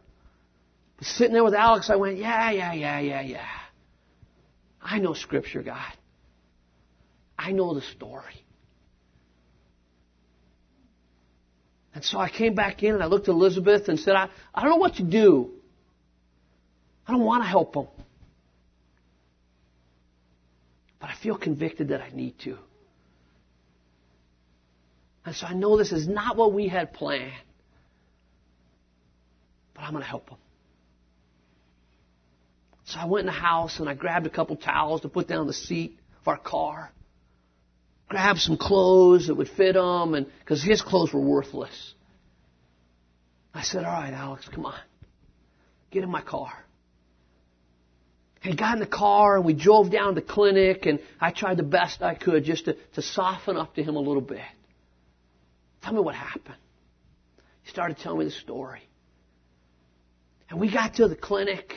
[SPEAKER 1] But sitting there with Alex, I went, yeah, yeah, yeah, yeah, yeah. I know Scripture, God. I know the story. And so I came back in and I looked at Elizabeth and said, I, I don't know what to do. I don't want to help them. But I feel convicted that I need to. And so I know this is not what we had planned. But I'm going to help them. So I went in the house and I grabbed a couple towels to put down the seat of our car. Grabbed some clothes that would fit him, and because his clothes were worthless. I said, "All right, Alex, come on, get in my car." He got in the car and we drove down to the clinic and I tried the best I could just to, to soften up to him a little bit. Tell me what happened. He started telling me the story. And we got to the clinic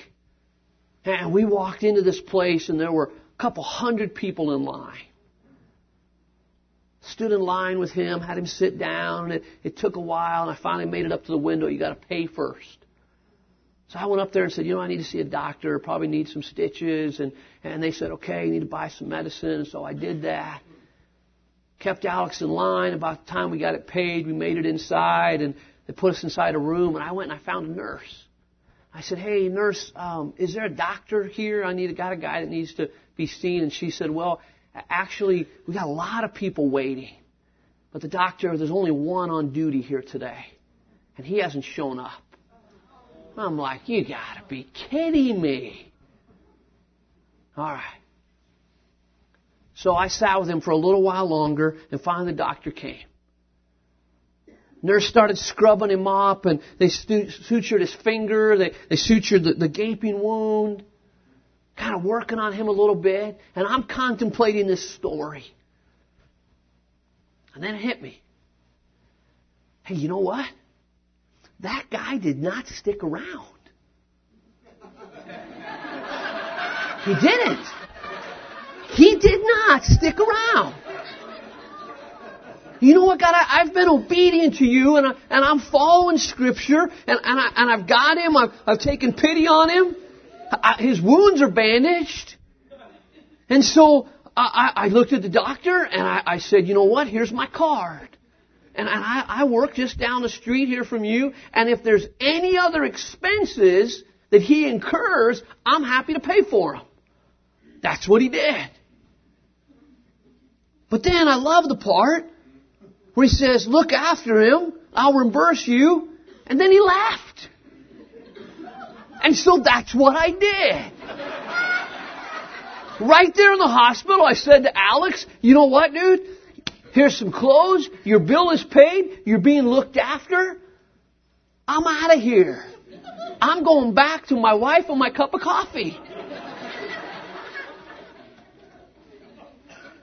[SPEAKER 1] and we walked into this place and there were a couple hundred people in line. Stood in line with him, had him sit down, and it, it took a while, and I finally made it up to the window. You gotta pay first. So I went up there and said, you know, I need to see a doctor, probably need some stitches. And, and they said, okay, you need to buy some medicine. So I did that. Kept Alex in line. About the time we got it paid, we made it inside and they put us inside a room and I went and I found a nurse. I said, hey, nurse, um, is there a doctor here? I need, got a guy that needs to be seen. And she said, well, actually, we got a lot of people waiting. But the doctor, there's only one on duty here today. And he hasn't shown up. I'm like, you gotta be kidding me. Alright. So I sat with him for a little while longer and finally the doctor came. Nurse started scrubbing him up and they sutured his finger, they, they sutured the, the gaping wound, kind of working on him a little bit, and I'm contemplating this story. And then it hit me. Hey, you know what? That guy did not stick around. He didn't. He did not stick around. You know what, God? I, have been obedient to you, and, I, and I'm following Scripture, and, and, I, and I've got him. I've, I've taken pity on him. I, his wounds are bandaged. And so I, I looked at the doctor, and I, I said, you know what? Here's my card. And I, I work just down the street here from you, and if there's any other expenses that he incurs, I'm happy to pay for them. That's what he did. But then I love the part where he says, look after him, I'll reimburse you, and then he left. And so that's what I did. Right there in the hospital, I said to Alex, you know what, dude? Here's some clothes. Your bill is paid. You're being looked after. I'm out of here. I'm going back to my wife and my cup of coffee.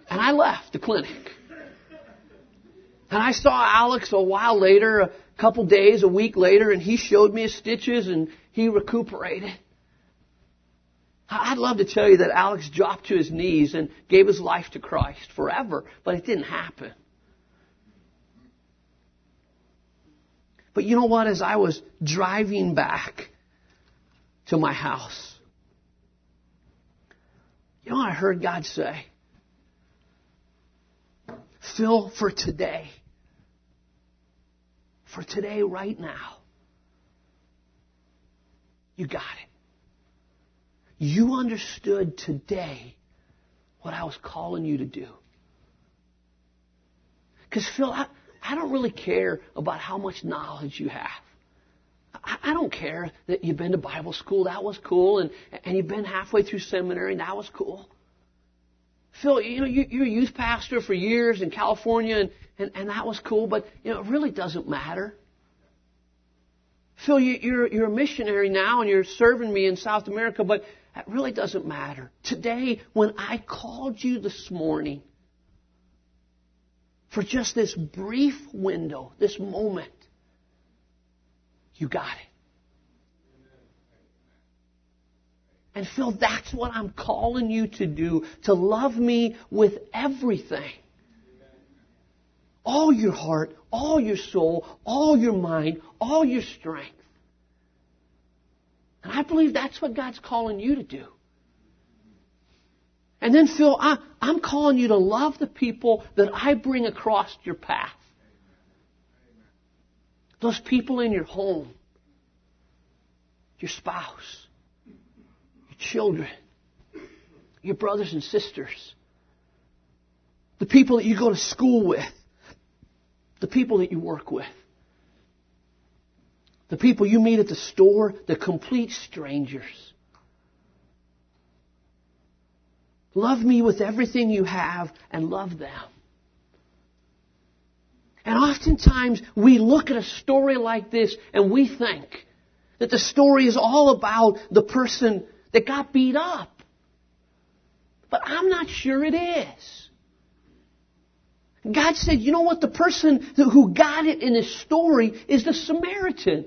[SPEAKER 1] And I left the clinic. And I saw Alex a while later, a couple days, a week later, and he showed me his stitches and he recuperated. I'd love to tell you that Alex dropped to his knees and gave his life to Christ forever, but it didn't happen. But you know what? As I was driving back to my house, you know what I heard God say? Phil, for today, for today, right now, you got it. You understood today what I was calling you to do. Because, Phil, I, I don't really care about how much knowledge you have. I, don't care that you've been to Bible school. That was cool. And, and you've been halfway through seminary. That was cool. Phil, you know, you, you're a youth pastor for years in California, and, and, and that was cool, but, you know, it really doesn't matter. Phil, you, you're, you're a missionary now, and you're serving me in South America, but that really doesn't matter. Today, when I called you this morning for just this brief window, this moment, you got it. And Phil, that's what I'm calling you to do, to love me with everything. All your heart, all your soul, all your mind, all your strength. And I believe that's what God's calling you to do. And then, Phil, I, am calling you to love the people that I bring across your path. Those people in your home, your spouse, your children, your brothers and sisters, the people that you go to school with, the people that you work with. The people you meet at the store, the complete strangers. Love me with everything you have and love them. And oftentimes we look at a story like this and we think that the story is all about the person that got beat up. But I'm not sure it is. God said, you know what? The person who got it in this story is the Samaritan.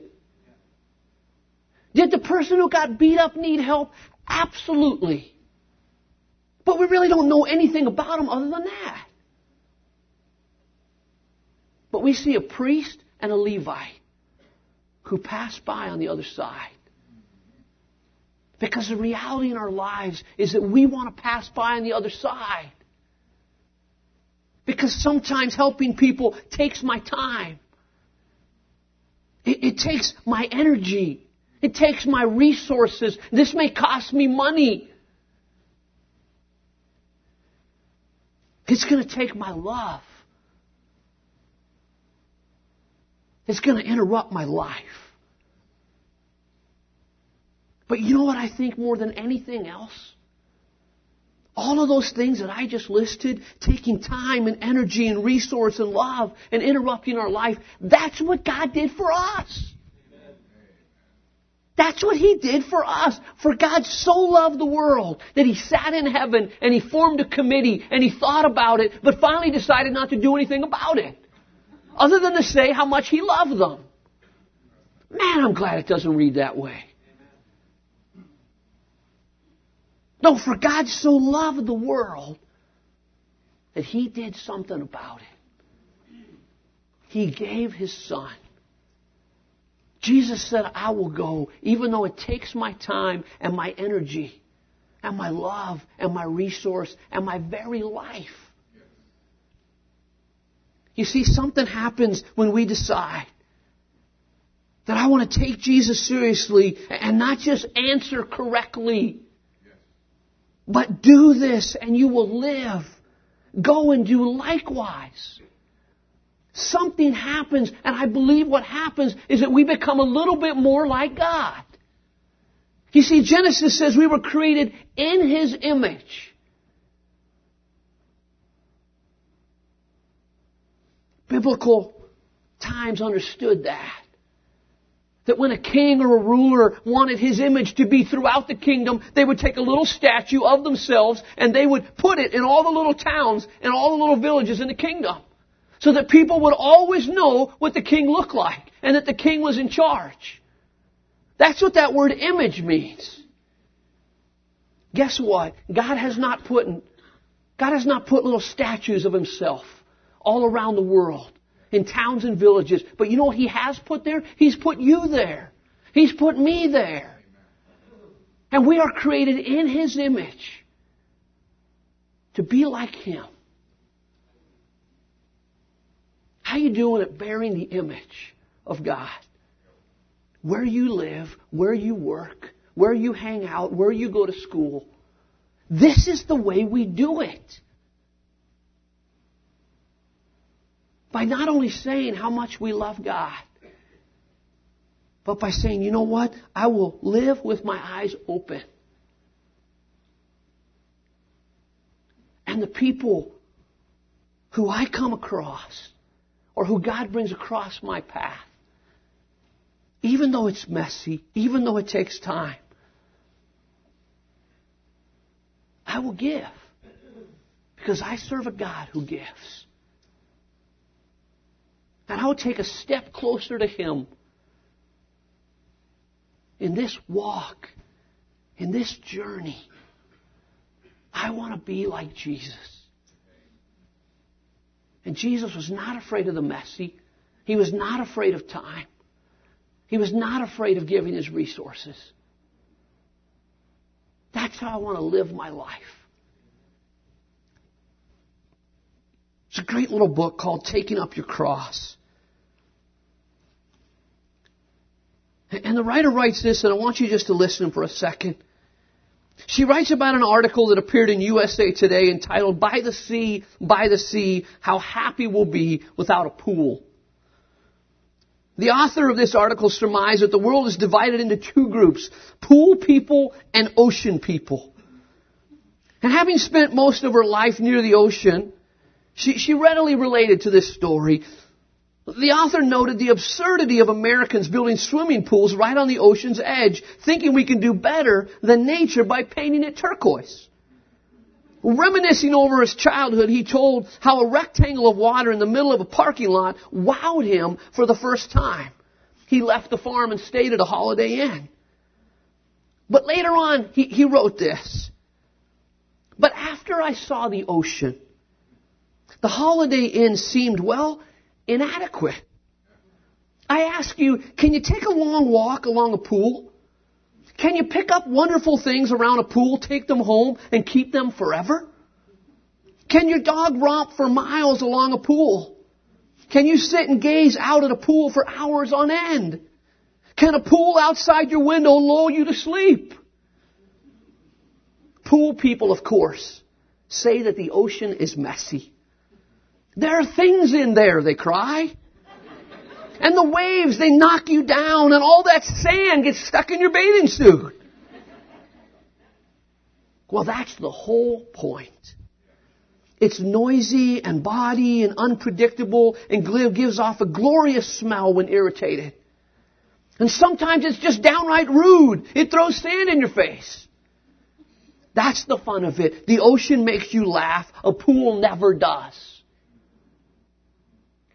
[SPEAKER 1] Did the person who got beat up need help? Absolutely. But we really don't know anything about him other than that. But we see a priest and a Levite who pass by on the other side. Because the reality in our lives is that we want to pass by on the other side. Because sometimes helping people takes my time. It, it takes my energy. It takes my resources. This may cost me money. It's going to take my love. It's going to interrupt my life. But you know what I think more than anything else? All of those things that I just listed, taking time and energy and resource and love and interrupting our life, that's what God did for us. That's what He did for us. For God so loved the world that He sat in heaven and He formed a committee and He thought about it, but finally decided not to do anything about it. Other than to say how much He loved them. Man, I'm glad it doesn't read that way. No, for God so loved the world that He did something about it. He gave His Son. Jesus said, I will go, even though it takes my time and my energy and my love and my resource and my very life. You see, something happens when we decide that I want to take Jesus seriously and not just answer correctly, but do this and you will live. Go and do likewise. Something happens, and I believe what happens is that we become a little bit more like God. You see, Genesis says we were created in His image. Biblical times understood that. That when a king or a ruler wanted his image to be throughout the kingdom, they would take a little statue of themselves and they would put it in all the little towns and all the little villages in the kingdom. So that people would always know what the king looked like and that the king was in charge. That's what that word image means. Guess what? God has not put, God has not put little statues of himself all around the world in towns and villages. But you know what He has put there? He's put you there. He's put me there. And we are created in His image to be like Him. How you doing at bearing the image of God? Where you live, where you work, where you hang out, where you go to school. This is the way we do it. by not only saying how much we love God, but by saying, you know what? I will live with my eyes open. And the people who I come across, or who God brings across my path, even though it's messy, even though it takes time, I will give. Because I serve a God who gives. And I will take a step closer to Him in this walk, in this journey. I want to be like Jesus. And Jesus was not afraid of the messy. He was not afraid of time. He was not afraid of giving his resources. That's how I want to live my life. It's a great little book called Taking Up Your Cross. And the writer writes this, and I want you just to listen for a second. She writes about an article that appeared in USA Today entitled By the Sea, By the Sea, How Happy We'll Be Without a Pool. The author of this article surmised that the world is divided into two groups, pool people and ocean people. And having spent most of her life near the ocean, she, she readily related to this story the author noted the absurdity of Americans building swimming pools right on the ocean's edge, thinking we can do better than nature by painting it turquoise. Reminiscing over his childhood, he told how a rectangle of water in the middle of a parking lot wowed him for the first time. He left the farm and stayed at a Holiday Inn. But later on, he, he wrote this. But after I saw the ocean, the Holiday Inn seemed, well, inadequate. I ask you, can you take a long walk along a pool? Can you pick up wonderful things around a pool, take them home, and keep them forever? Can your dog romp for miles along a pool? Can you sit and gaze out at a pool for hours on end? Can a pool outside your window lull you to sleep? Pool people, of course, say that the ocean is messy. There are things in there, they cry. And the waves, they knock you down and all that sand gets stuck in your bathing suit. Well, that's the whole point. It's noisy and body and unpredictable and gives off a glorious smell when irritated. And sometimes it's just downright rude. It throws sand in your face. That's the fun of it. The ocean makes you laugh. A pool never does.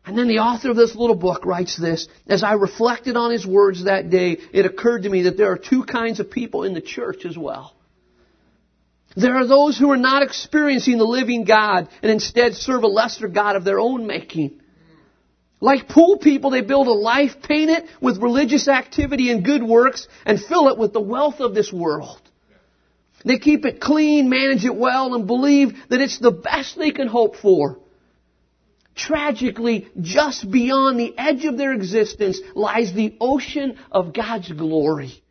[SPEAKER 1] And then the author of this little book writes this, as I reflected on his words that day, it occurred to me that there are two kinds of people in the church as well. There are those who are not experiencing the living God and instead serve a lesser God of their own making. Like pool people, they build a life, paint it with religious activity and good works, and fill it with the wealth of this world. They keep it clean, manage it well, and believe that it's the best they can hope for. Tragically, just beyond the edge of their existence lies the ocean of God's glory.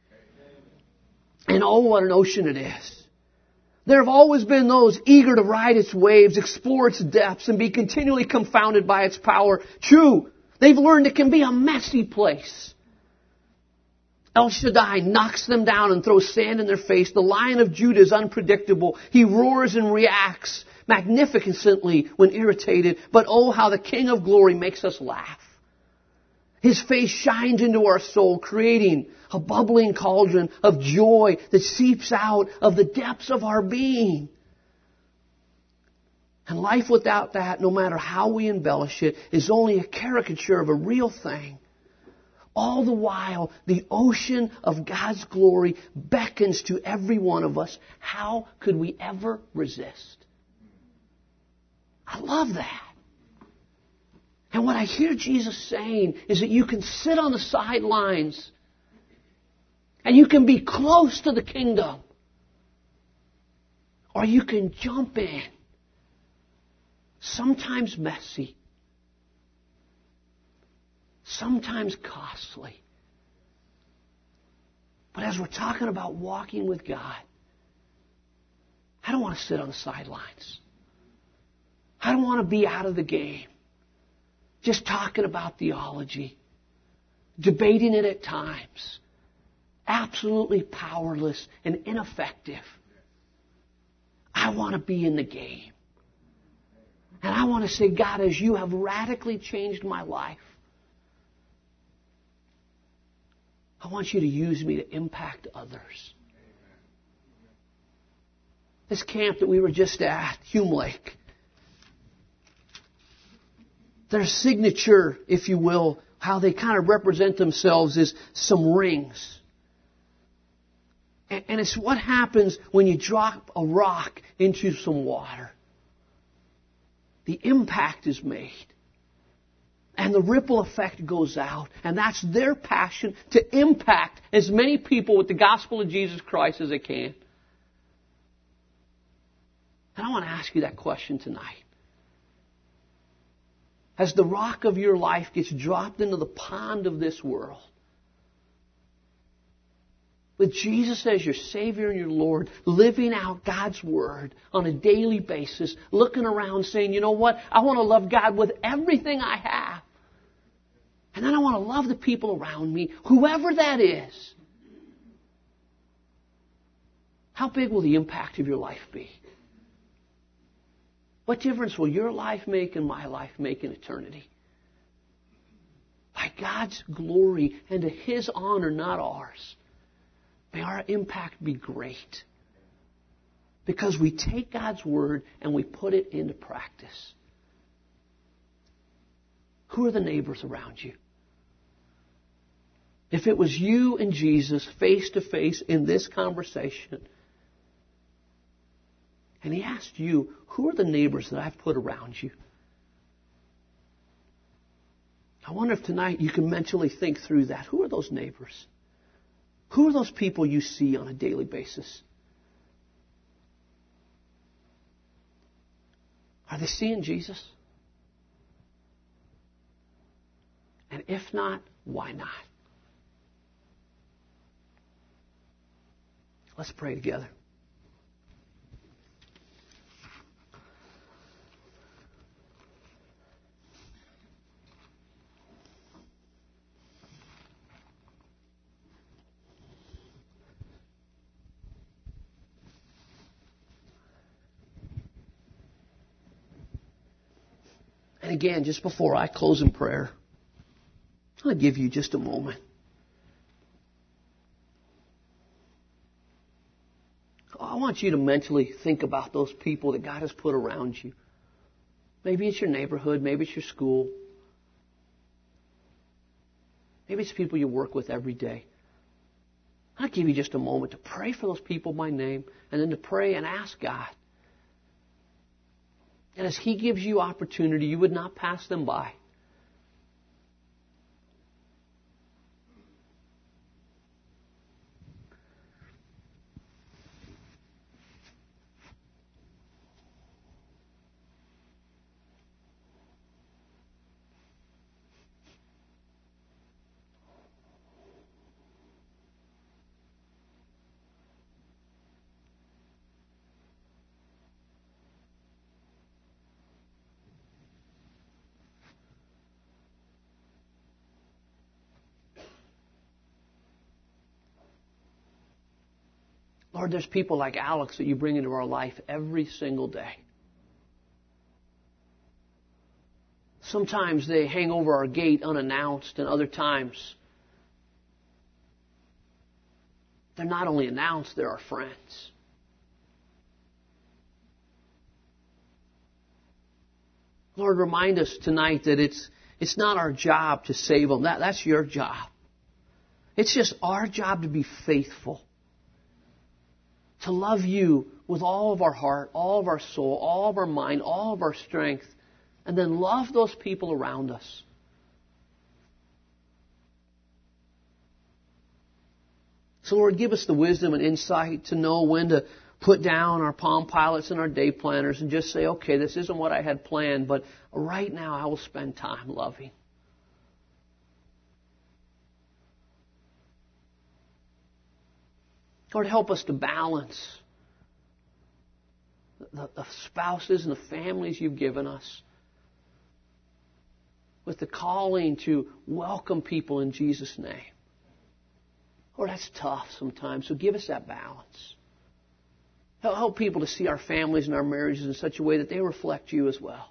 [SPEAKER 1] And oh, what an ocean it is. There have always been those eager to ride its waves, explore its depths, and be continually confounded by its power. True, they've learned it can be a messy place. El Shaddai knocks them down and throws sand in their face. The lion of Judah is unpredictable. He roars and reacts magnificently when irritated, but oh how the King of glory makes us laugh. His face shines into our soul, creating a bubbling cauldron of joy that seeps out of the depths of our being. And life without that, no matter how we embellish it, is only a caricature of a real thing. All the while, the ocean of God's glory beckons to every one of us. How could we ever resist? I love that. And what I hear Jesus saying is that you can sit on the sidelines and you can be close to the kingdom. Or you can jump in. Sometimes messy. Sometimes costly. But as we're talking about walking with God, I don't want to sit on the sidelines. I don't want to be out of the game. Just talking about theology. Debating it at times. Absolutely powerless and ineffective. I want to be in the game. And I want to say, God, as you have radically changed my life, I want you to use me to impact others. This camp that we were just at, Hume Lake, their signature, if you will, how they kind of represent themselves is some rings. And it's what happens when you drop a rock into some water. The impact is made. And the ripple effect goes out. And that's their passion to impact as many people with the gospel of Jesus Christ as they can. And I want to ask you that question tonight as the rock of your life gets dropped into the pond of this world, with Jesus as your Savior and your Lord, living out God's Word on a daily basis, looking around saying, you know what? I want to love God with everything I have. And then I want to love the people around me, whoever that is. How big will the impact of your life be? What difference will your life make and my life make in eternity? By God's glory and to His honor, not ours. May our impact be great. Because we take God's Word and we put it into practice. Who are the neighbors around you? If it was you and Jesus face to face in this conversation, and he asked you, who are the neighbors that I've put around you? I wonder if tonight you can mentally think through that. Who are those neighbors? Who are those people you see on a daily basis? Are they seeing Jesus? And if not, why not? Let's pray together. Again, just before I close in prayer, I'll give you just a moment. I want you to mentally think about those people that God has put around you. Maybe it's your neighborhood, maybe it's your school, maybe it's people you work with every day. I'll give you just a moment to pray for those people by name and then to pray and ask God and as He gives you opportunity, you would not pass them by. Lord, there's people like Alex that you bring into our life every single day. Sometimes they hang over our gate unannounced, and other times they're not only announced, they're our friends. Lord, remind us tonight that it's, it's not our job to save them. That, that's your job. It's just our job to be faithful. To love you with all of our heart, all of our soul, all of our mind, all of our strength, and then love those people around us. So Lord, give us the wisdom and insight to know when to put down our Palm Pilots and our day planners and just say, okay, this isn't what I had planned, but right now I will spend time loving. Lord, help us to balance the, the spouses and the families you've given us with the calling to welcome people in Jesus' name. Lord, that's tough sometimes, so give us that balance. Help people to see our families and our marriages in such a way that they reflect you as well.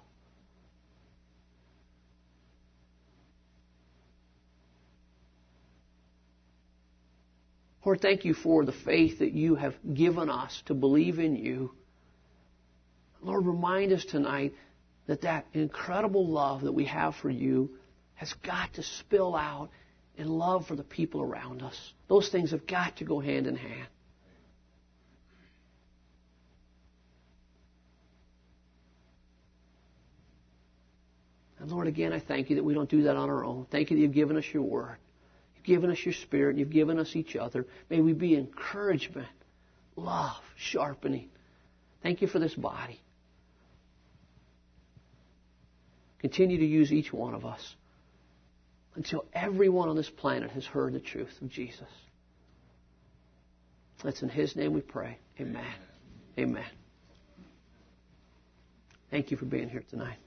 [SPEAKER 1] Lord, thank you for the faith that you have given us to believe in you. Lord, remind us tonight that that incredible love that we have for you has got to spill out in love for the people around us. Those things have got to go hand in hand. And Lord, again, I thank you that we don't do that on our own. Thank you that you've given us your word. You've given us your spirit, you've given us each other. May we be encouragement, love, sharpening. Thank you for this body. Continue to use each one of us until everyone on this planet has heard the truth of Jesus. That's in His name we pray. Amen. Amen. Thank you for being here tonight.